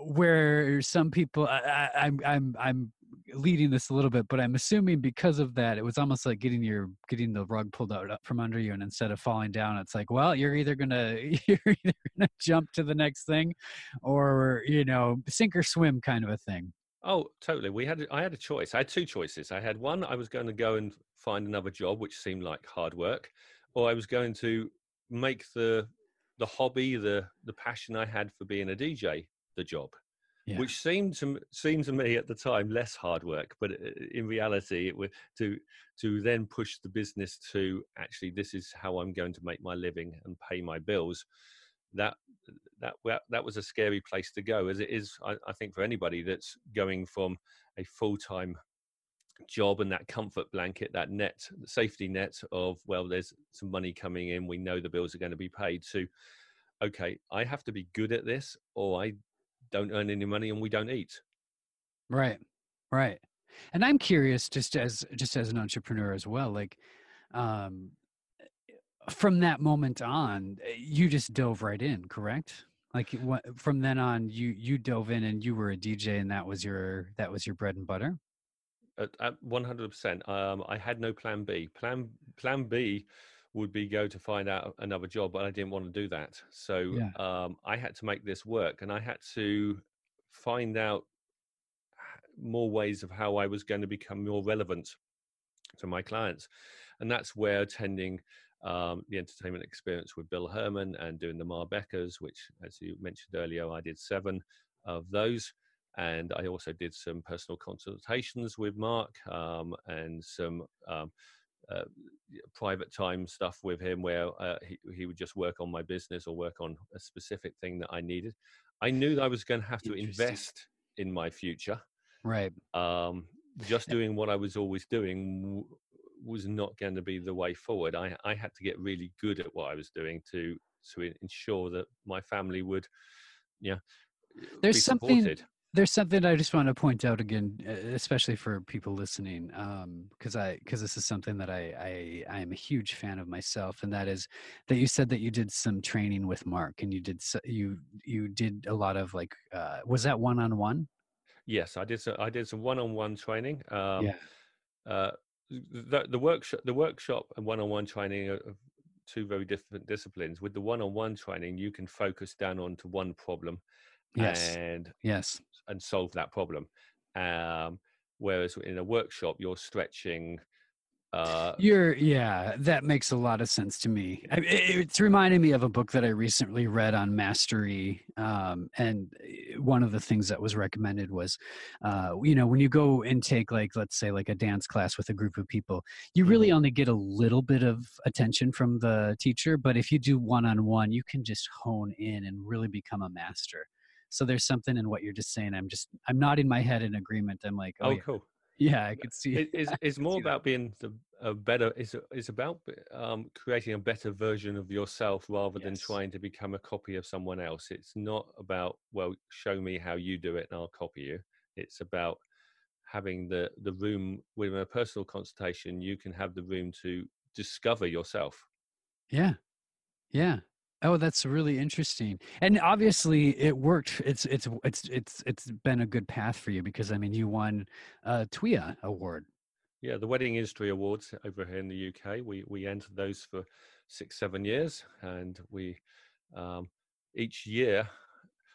where some people I, I, I'm I'm I'm leading this a little bit, but I'm assuming because of that, it was almost like getting your getting the rug pulled out uh, from under you, and instead of falling down, it's like, well, you're either gonna you're either gonna jump to the next thing, or you know, sink or swim kind of a thing. Oh, totally. We had I had a choice. I had two choices. I had one. I was going to go and find another job, which seemed like hard work, or I was going to make the the hobby, the the passion I had for being a DJ, the job yeah. which seemed to seemed to me at the time less hard work, but uh, in reality, it was to to then push the business to actually this is how I'm going to make my living and pay my bills. That that that was a scary place to go, as it is. I, I think for anybody that's going from a full time job and that comfort blanket, that net, safety net of well, there's some money coming in, we know the bills are going to be paid. To okay, I have to be good at this, or I don't earn any money and we don't eat. Right. Right. And I'm curious just as just as an entrepreneur as well, like um from that moment on, eh, you just dove right in, correct? Like what, from then on, you you dove in and you were a DJ, and that was your that was your bread and butter. At hundred percent. Um, I had no plan B. Plan Plan B would be go to find out another job, but I didn't want to do that. So yeah. um, I had to make this work, and I had to find out more ways of how I was going to become more relevant to my clients, and that's where attending um, the entertainment experience with Bill Hermann and doing the Marbeccas, which, as you mentioned earlier, I did seven of those. And I also did some personal consultations with Mark um, and some um, uh, private time stuff with him where uh, he, he would just work on my business or work on a specific thing that I needed. I knew that I was going to have to invest in my future. Right. Um, just doing what I was always doing w- was not going to be the way forward. I, I had to get really good at what I was doing to to ensure that my family would, yeah, there's something there's something I just want to point out again, especially for people listening, because um, I because this is something that I, I I am a huge fan of myself, and that is that you said that you did some training with Mark, and you did you you did a lot of like uh, was that one on one? Yes, I did. So I did some one on one training. Um, yeah. Uh, the, the workshop the workshop and one on one training are two very different disciplines. With the one on one training, you can focus down onto one problem yes. and yes and solve that problem um, whereas in a workshop you're stretching uh, You're yeah, that makes a lot of sense to me. It's reminding me of a book that I recently read on mastery, um, and eh, one of the things that was recommended was, uh, you know, when you go and take like let's say like a dance class with a group of people, you really mm-hmm. only get a little bit of attention from the teacher, but if you do one on one, you can just hone in and really become a master so there's something in what you're just saying i'm just i'm nodding my head in agreement i'm like oh, oh yeah. cool yeah i could see it, it's, it's more about that. being the, a better it's, it's about um, creating a better version of yourself rather yes. than trying to become a copy of someone else it's not about well show me how you do it and i'll copy you it's about having the the room with a personal consultation you can have the room to discover yourself yeah yeah Oh, that's really interesting. And obviously it worked. It's it's it's it's it's been a good path for you because I mean you won a TWIA award. Yeah, the Wedding Industry Awards over here in the UK. We we entered those for six seven years, and we um, each year.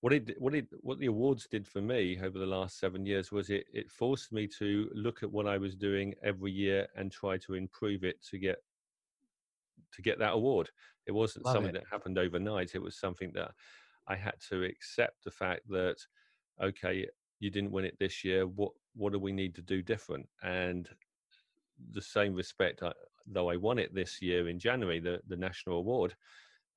What it what it what the awards did for me over the last seven years was it it forced me to look at what I was doing every year and try to improve it to get to get that award. It wasn't Love something it. that happened overnight. It was something that I had to accept the fact that okay, you didn't win it this year. What what do we need to do different? And the same respect, I, though I won it this year in January, the the national award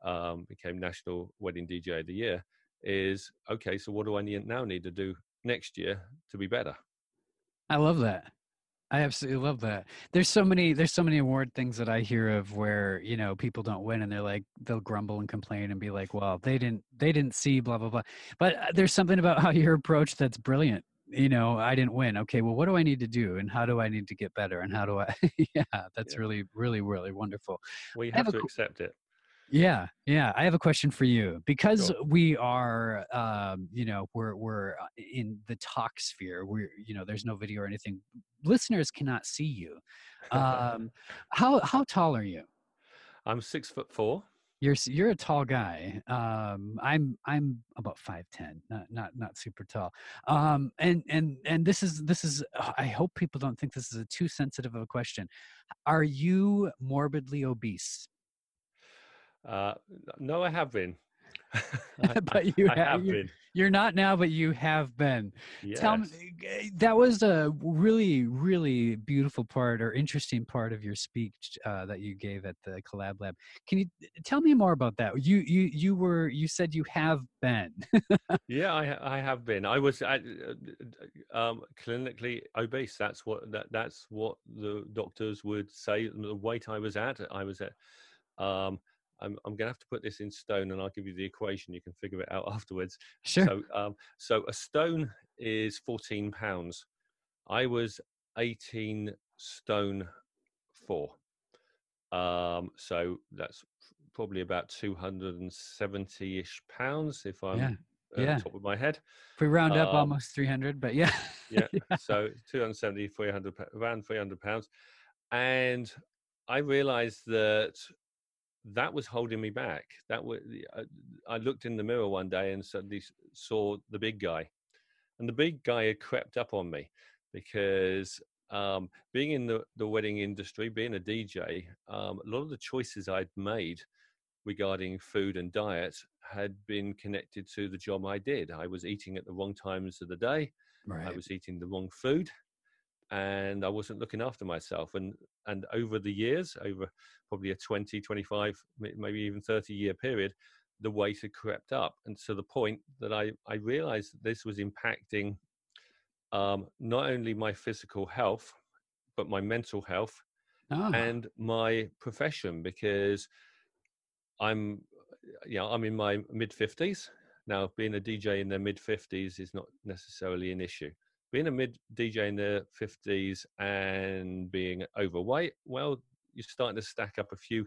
um, became National Wedding DJ of the Year. Is okay. So what do I need now need to do next year to be better? I love that. I absolutely love that. There's so many there's so many award things that I hear of where, you know, people don't win and they're like they'll grumble and complain and be like, "Well, they didn't they didn't see blah blah blah." But uh, there's something about how your approach that's brilliant. You know, I didn't win. Okay, well, what do I need to do and how do I need to get better and how do I Yeah, that's yeah. really really really wonderful. We have, have to a, accept it. Yeah, yeah. I have a question for you because Sure. we are, um, you know, we're we're uh, in the talk sphere. We're, you know, there's no video or anything. Listeners cannot see you. Um, how how tall are you? I'm six foot four. You're you're a tall guy. Um, I'm I'm about five ten, not not not super tall. Um, and and and this is this is. uh, I hope people don't think this is a too sensitive of a question. Are you morbidly obese? Uh, no, I have been. I, but you I ha- have you- been. You're not now, but you have been. Tell me, Yes. eh, that was a really, really beautiful part or interesting part of your speech uh, that you gave at the Collab Lab. Can you eh, tell me more about that? You, you, you were, you said you have been. Yeah, I I have been. I was at, uh, um, clinically obese. That's what that that's what the doctors would say. The weight I was at, I was at. Um, I'm I'm gonna have to put this in stone, and I'll give you the equation. You can figure it out afterwards. sure. So um, so a stone is 14 pounds. I was 18 stone four. Um, so that's probably about 270-ish pounds if I'm Yeah, at yeah. the top of my head. if we round up um, almost 300, but yeah. Yeah. So 270, 300, pa- around 300 pounds. And I realized that that was holding me back. That was, I looked in the mirror one day and suddenly saw the big guy. And the big guy had crept up on me because um, being in the, the wedding industry, being a DJ, um, a lot of the choices I'd made regarding food and diet had been connected to the job I did. I was eating at the wrong times of the day. I was eating the wrong food and I wasn't looking after myself. And and over the years, over probably a 20, 25, maybe even 30 year period, the weight had crept up. And to the point that I, I realized that this was impacting um, not only my physical health, but my mental health Oh, and my profession because I'm, you know, I'm in my mid 50s. Now, being a DJ in their mid 50s is not necessarily an issue. Being a mid DJ in their 50s and being overweight, well, you're starting to stack up a few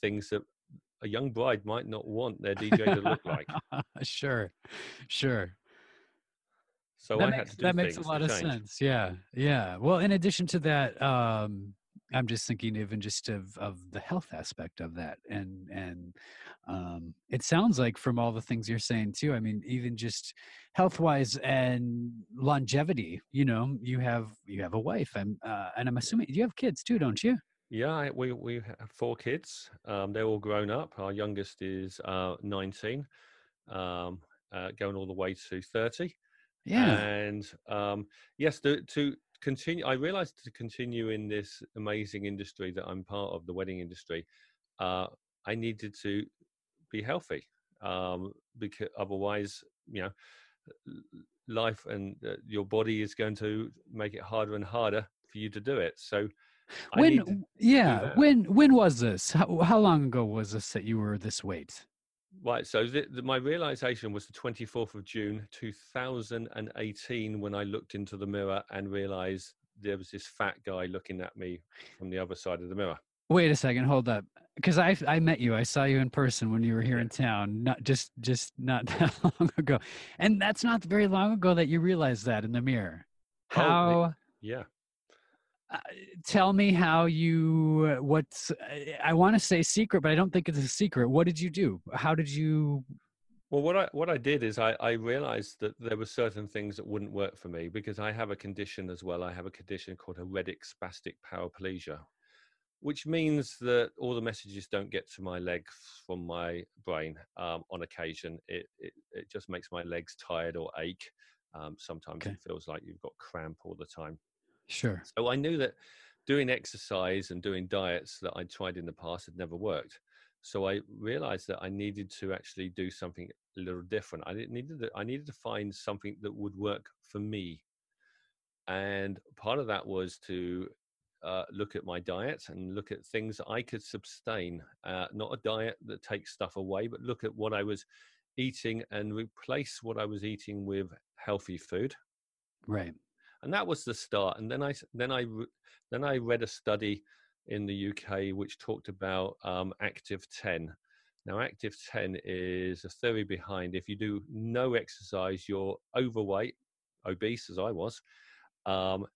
things that a young bride might not want their DJ to look like. sure, sure. So that I makes, had to do that makes a lot of change. sense. Yeah, yeah. Well, in addition to that, um, I'm just thinking even just of of the health aspect of that, and and um, it sounds like from all the things you're saying too. I mean, even just health wise and longevity. You know, you have you have a wife, and uh, and I'm assuming you have kids too, don't you? Yeah, we we have four kids. Um, they're all grown up. Our youngest is uh, 19, um, uh, going all the way to 30. Yeah. And um, yes, to, to continue, I realized to continue in this amazing industry that I'm part of, the wedding industry, uh, I needed to be healthy um, because otherwise, you know, life and uh, your body is going to make it harder and harder for you to do it. So I when yeah when when was this? How, how long ago was this that you were this weight Right. So the, the, my realization was the 24th of June, 2018, when I looked into the mirror and realized there was this fat guy looking at me from the other side of the mirror. wait a second hold up because i i met you i saw you in person when you were here in town not just just not that long ago and that's not very long ago that you realized that in the mirror Oh, how Yeah. Uh, tell me how you what's i want to say secret but i don't think it's a secret what did you do how did you Well, what I what I did is I, I realized that there were certain things that wouldn't work for me because I have a condition as well. I have a condition called hereditary spastic paraplegia, which means that all the messages don't get to my legs from my brain um, on occasion. It, it it just makes my legs tired or ache. Um, sometimes Okay. it feels like you've got cramp all the time. Sure So I knew that doing exercise and doing diets that I'd tried in the past had never worked. So I realized that I needed to actually do something a little different. I didn't needed to, I needed to find something that would work for me. And part of that was to uh, look at my diet and look at things I could sustain, uh, not a diet that takes stuff away, but look at what I was eating and replace what I was eating with healthy food right and that was the start and then I then i then i read a study in the uk which talked about um, active 10 Now, Active 10 is a theory behind if you do no exercise, you're overweight, obese as I was, um,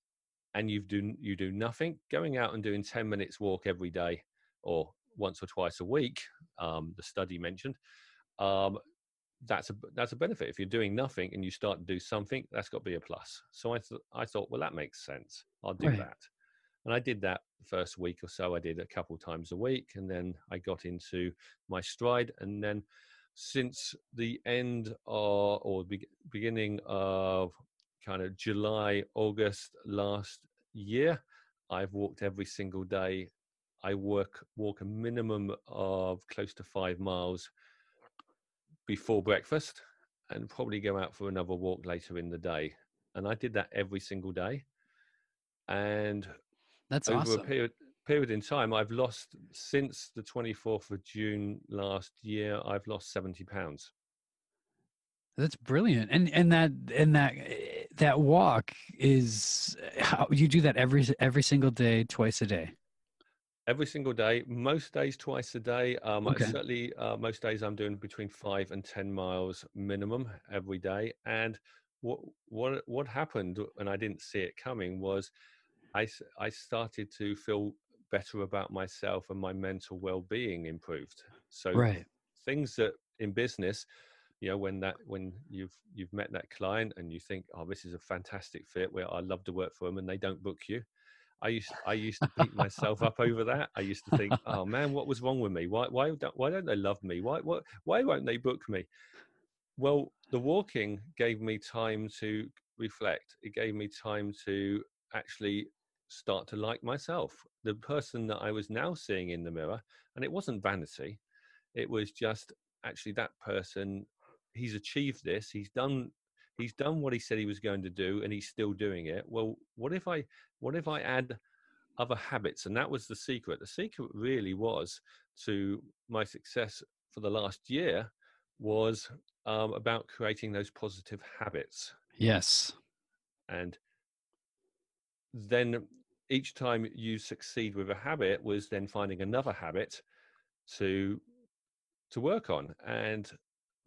and you do you do nothing. Going out and doing 10 minutes walk every day, or once or twice a week, um, the study mentioned, um, that's a that's a benefit. If you're doing nothing and you start to do something, that's got to be a plus. So I th- I thought, well, that makes sense. I'll do Right. that. And I did that first week or so. I did a couple times a week, and then I got into my stride. And then since the end of, or be- beginning of kind of July, August last year, I've walked every single day. I work walk a minimum of close to five miles before breakfast, and probably go out for another walk later in the day. And I did that every single day. And That's over awesome. a period period in time, I've lost since the 24th of June last year. I've lost 70 pounds. That's brilliant. And and that and that eh, that walk is how you do that every every single day, twice a day. Every single day most days twice a day um Okay. certainly uh, most days i'm doing between five and ten miles minimum every day and what what what happened and i didn't see it coming was i i started to feel better about myself and my mental well-being improved so Right. things that in business you know when that when you've you've met that client and you think oh this is a fantastic fit where i love to work for them and they don't book you i used i used to beat myself up over that. I used to think oh man what was wrong with me? Why why don't why don't they love me? Why what why won't they book me? Well the walking gave me time to reflect. It gave me time to actually start to like myself. The person that i was now seeing in the mirror and it wasn't vanity it was just actually that person he's achieved this. He's done he's done what he said he was going to do and he's still doing it. Well what if i what if i add other habits? And that was the secret. The secret really was to my success for the last year was um, about creating those positive habits. Yes. and then each time you succeed with a habit was then finding another habit to to work on. And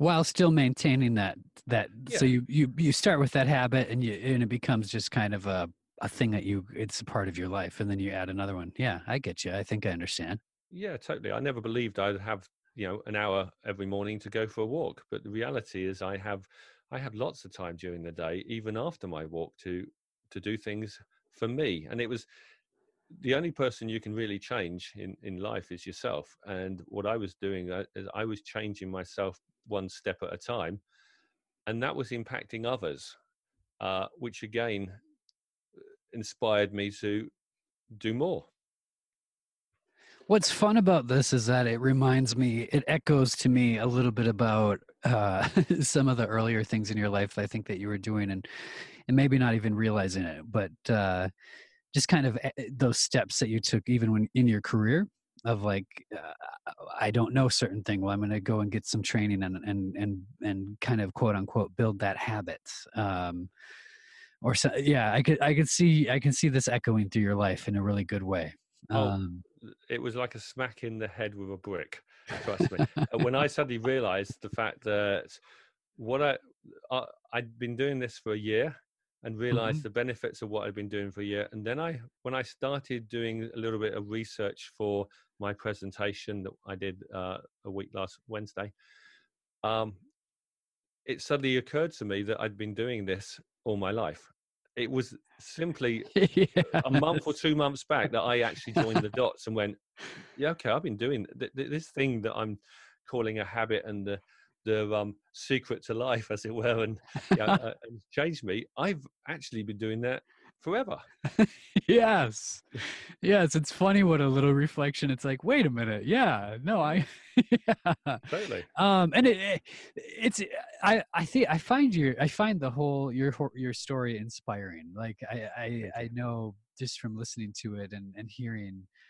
While still maintaining that that so you you you start with that habit and you and it becomes just kind of a a thing that you it's a part of your life and then you add another one. Yeah, I get you. I think I understand. Yeah, totally. I never believed I'd have, you know, an hour every morning to go for a walk. But the reality is I have I have lots of time during the day, even after my walk, to to do things for me. And it was the only person you can really change in, in life is yourself. And what I was doing uh, is I was changing myself one step at a time. And that was impacting others, uh, which again inspired me to do more. What's fun about this is that it reminds me, it echoes to me a little bit about uh, some of the earlier things in your life I think that you were doing, and and maybe not even realizing it, but uh, just kind of eh, those steps that you took even when in your career of like uh, I don't know certain thing. Well, I'm going to go and get some training and and and and kind of quote unquote build that habit. Um, or so, yeah, I could I could see I can see this echoing through your life in a really good way. Oh, Um, it was like a smack in the head with a brick. Trust me. Uh, when I suddenly realised the fact that what I, I I'd been doing this for a year and realised the benefits of what I'd been doing for a year, and then I when I started doing a little bit of research for my presentation that I did uh, a week last Wednesday, um, it suddenly occurred to me that I'd been doing this all my life. It was simply a month or two months back that I actually joined the dots and went, yeah, okay, I've been doing th- th- this thing that I'm calling a habit and the the um, secret to life, as it were, and yeah, uh, and changed me. I've actually been doing that forever. yes yes it's funny what a little reflection it's like wait a minute yeah no i yeah. Totally. um and it, it it's i i think i find your i find the whole your your story inspiring like i i i know just from listening to it and and hearing